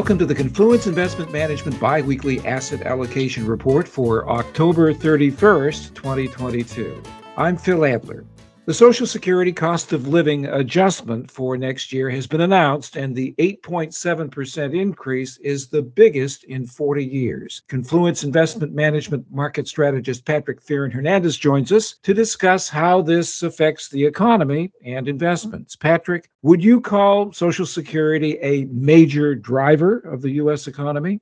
Welcome to the Confluence Investment Management Biweekly Asset Allocation Report for October 31st, 2022. I'm Phil Adler. The Social Security cost of living adjustment for next year has been announced, and the 8.7% increase is the biggest in 40 years. Confluence Investment Management market strategist Patrick Fearon Hernandez joins us to discuss how this affects the economy and investments. Patrick, would you call Social Security a major driver of the U.S. economy?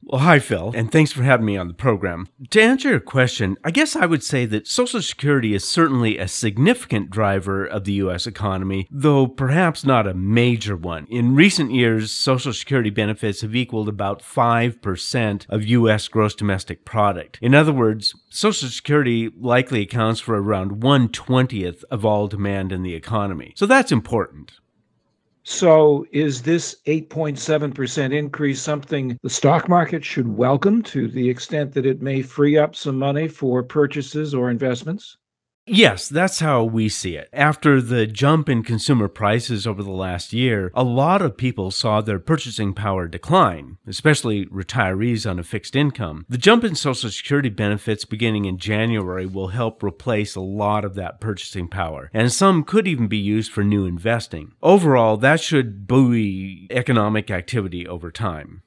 Well, hi, Phil, and thanks for having me on the program. To answer your question, I guess I would say that Social Security is certainly a significant driver of the U.S. economy, though perhaps not a major one. In recent years, Social Security benefits have equaled about 5% of U.S. gross domestic product. In other words, Social Security likely accounts for around 120th of all demand in the economy. So that's important. So, is this 8.7% increase something the stock market should welcome to the extent that it may free up some money for purchases or investments? Yes, that's how we see it. After the jump in consumer prices over the last year, a lot of people saw their purchasing power decline, especially retirees on a fixed income. The jump in Social Security benefits beginning in January will help replace a lot of that purchasing power, and some could even be used for new investing. Overall, that should buoy economic activity over time.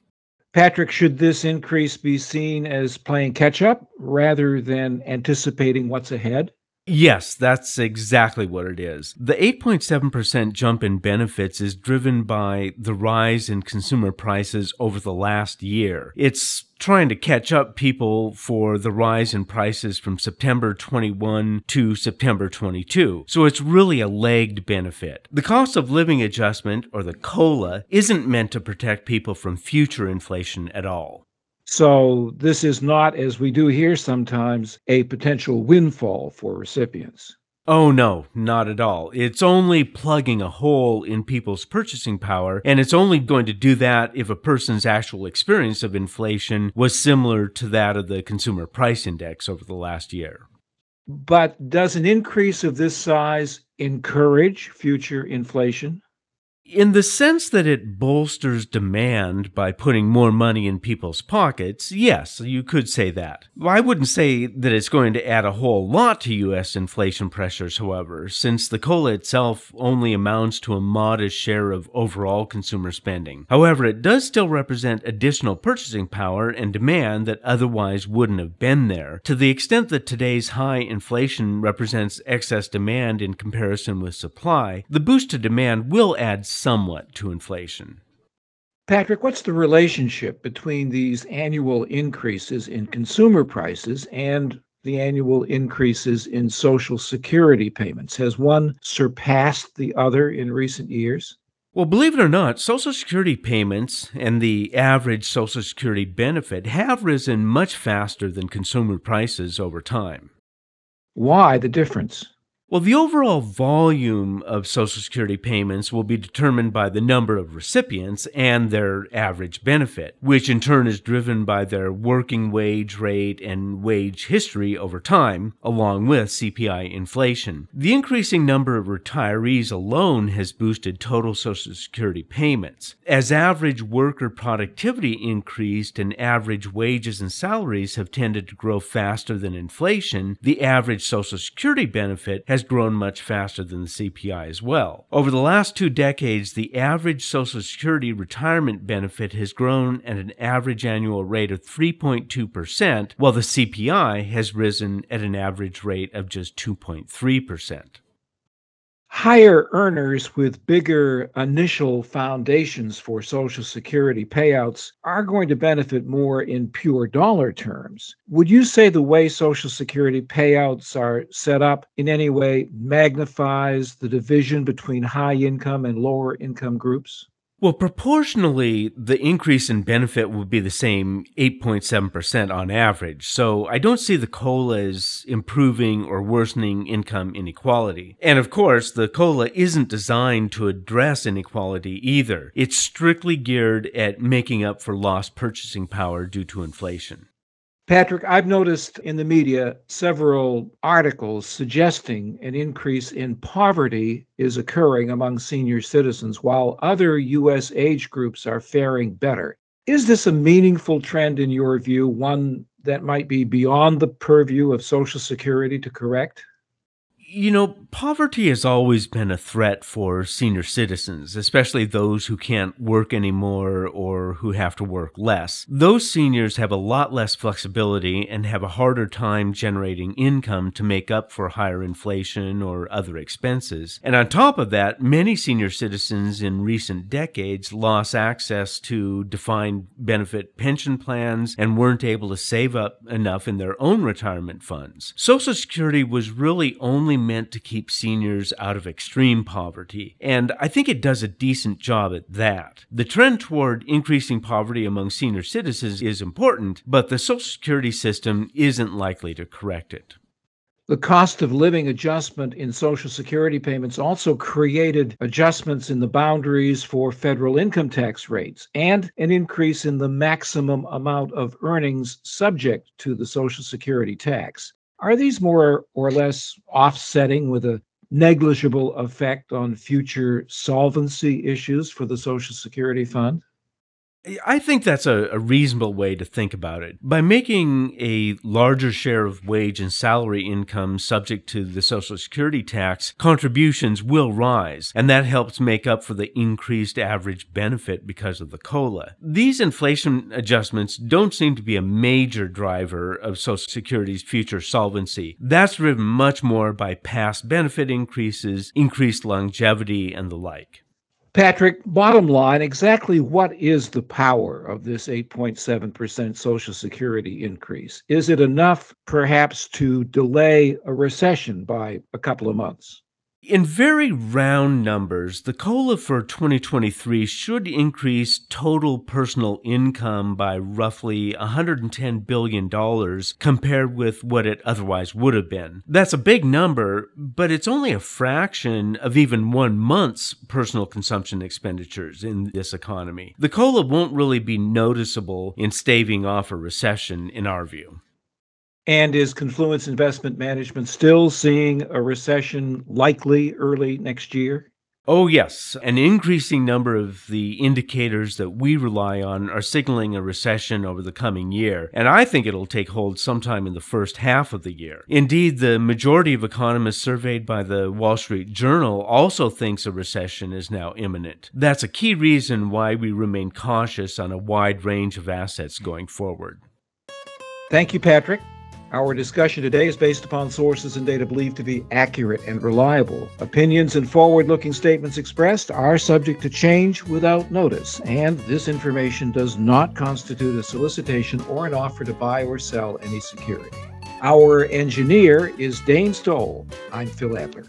Patrick, should this increase be seen as playing catch up rather than anticipating what's ahead? Yes, that's exactly what it is. The 8.7% jump in benefits is driven by the rise in consumer prices over the last year. It's trying to catch up people for the rise in prices from September 21 to September 22. So it's really a lagged benefit. The cost of living adjustment, or the COLA, isn't meant to protect people from future inflation at all. So, this is not, as we do hear sometimes, a potential windfall for recipients. Oh, no, not at all. It's only plugging a hole in people's purchasing power, and it's only going to do that if a person's actual experience of inflation was similar to that of the consumer price index over the last year. But does an increase of this size encourage future inflation? In the sense that it bolsters demand by putting more money in people's pockets, yes, you could say that. I wouldn't say that it's going to add a whole lot to U.S. inflation pressures, however, since the COLA itself only amounts to a modest share of overall consumer spending. However, it does still represent additional purchasing power and demand that otherwise wouldn't have been there. To the extent that today's high inflation represents excess demand in comparison with supply, the boost to demand will add somewhat to inflation. Patrick, what's the relationship between these annual increases in consumer prices and the annual increases in Social Security payments? Has one surpassed the other in recent years? Well, believe it or not, Social Security payments and the average Social Security benefit have risen much faster than consumer prices over time. Why the difference? Well, the overall volume of Social Security payments will be determined by the number of recipients and their average benefit, which in turn is driven by their working wage rate and wage history over time, along with CPI inflation. The increasing number of retirees alone has boosted total Social Security payments. As average worker productivity increased and average wages and salaries have tended to grow faster than inflation, the average Social Security benefit has has grown much faster than the CPI as well. Over the last two decades, the average Social Security retirement benefit has grown at an average annual rate of 3.2%, while the CPI has risen at an average rate of just 2.3% higher earners with bigger initial foundations for Social Security payouts are going to benefit more in pure dollar terms. Would you say the way Social Security payouts are set up in any way magnifies the division between high income and lower income groups? Well, proportionally, the increase in benefit would be the same 8.7% on average. So I don't see the COLA as improving or worsening income inequality. And of course, the COLA isn't designed to address inequality either. It's strictly geared at making up for lost purchasing power due to inflation. Patrick, I've noticed in the media several articles suggesting an increase in poverty is occurring among senior citizens while other U.S. age groups are faring better. Is this a meaningful trend in your view, one that might be beyond the purview of Social Security to correct? You know, poverty has always been a threat for senior citizens, especially those who can't work anymore or who have to work less. Those seniors have a lot less flexibility and have a harder time generating income to make up for higher inflation or other expenses. And on top of that, many senior citizens in recent decades lost access to defined benefit pension plans and weren't able to save up enough in their own retirement funds. Social Security was really only meant to keep seniors out of extreme poverty, and I think it does a decent job at that. The trend toward increasing poverty among senior citizens is important, but the Social Security system isn't likely to correct it. The cost of living adjustment in Social Security payments also created adjustments in the boundaries for federal income tax rates and an increase in the maximum amount of earnings subject to the Social Security tax. Are these more or less offsetting with a negligible effect on future solvency issues for the Social Security Fund? I think that's a, a, reasonable way to think about it. By making a larger share of wage and salary income subject to the Social Security tax, contributions will rise, and that helps make up for the increased average benefit because of the COLA. These inflation adjustments don't seem to be a major driver of Social Security's future solvency. That's driven much more by past benefit increases, increased longevity, and the like. Patrick, bottom line, exactly what is the power of this 8.7% Social Security increase? Is it enough, perhaps, to delay a recession by a couple of months? In very round numbers, the COLA for 2023 should increase total personal income by roughly $110 billion compared with what it otherwise would have been. That's a big number, but it's only a fraction of even one month's personal consumption expenditures in this economy. The COLA won't really be noticeable in staving off a recession, in our view. And is Confluence Investment Management still seeing a recession likely early next year? Oh, yes. An increasing number of the indicators that we rely on are signaling a recession over the coming year, and I think it'll take hold sometime in the first half of the year. Indeed, the majority of economists surveyed by the Wall Street Journal also thinks a recession is now imminent. That's a key reason why we remain cautious on a wide range of assets going forward. Thank you, Patrick. Our discussion today is based upon sources and data believed to be accurate and reliable. Opinions and forward looking statements expressed are subject to change without notice, and this information does not constitute a solicitation or an offer to buy or sell any security. Our engineer is Dane Stoll. I'm Phil Adler.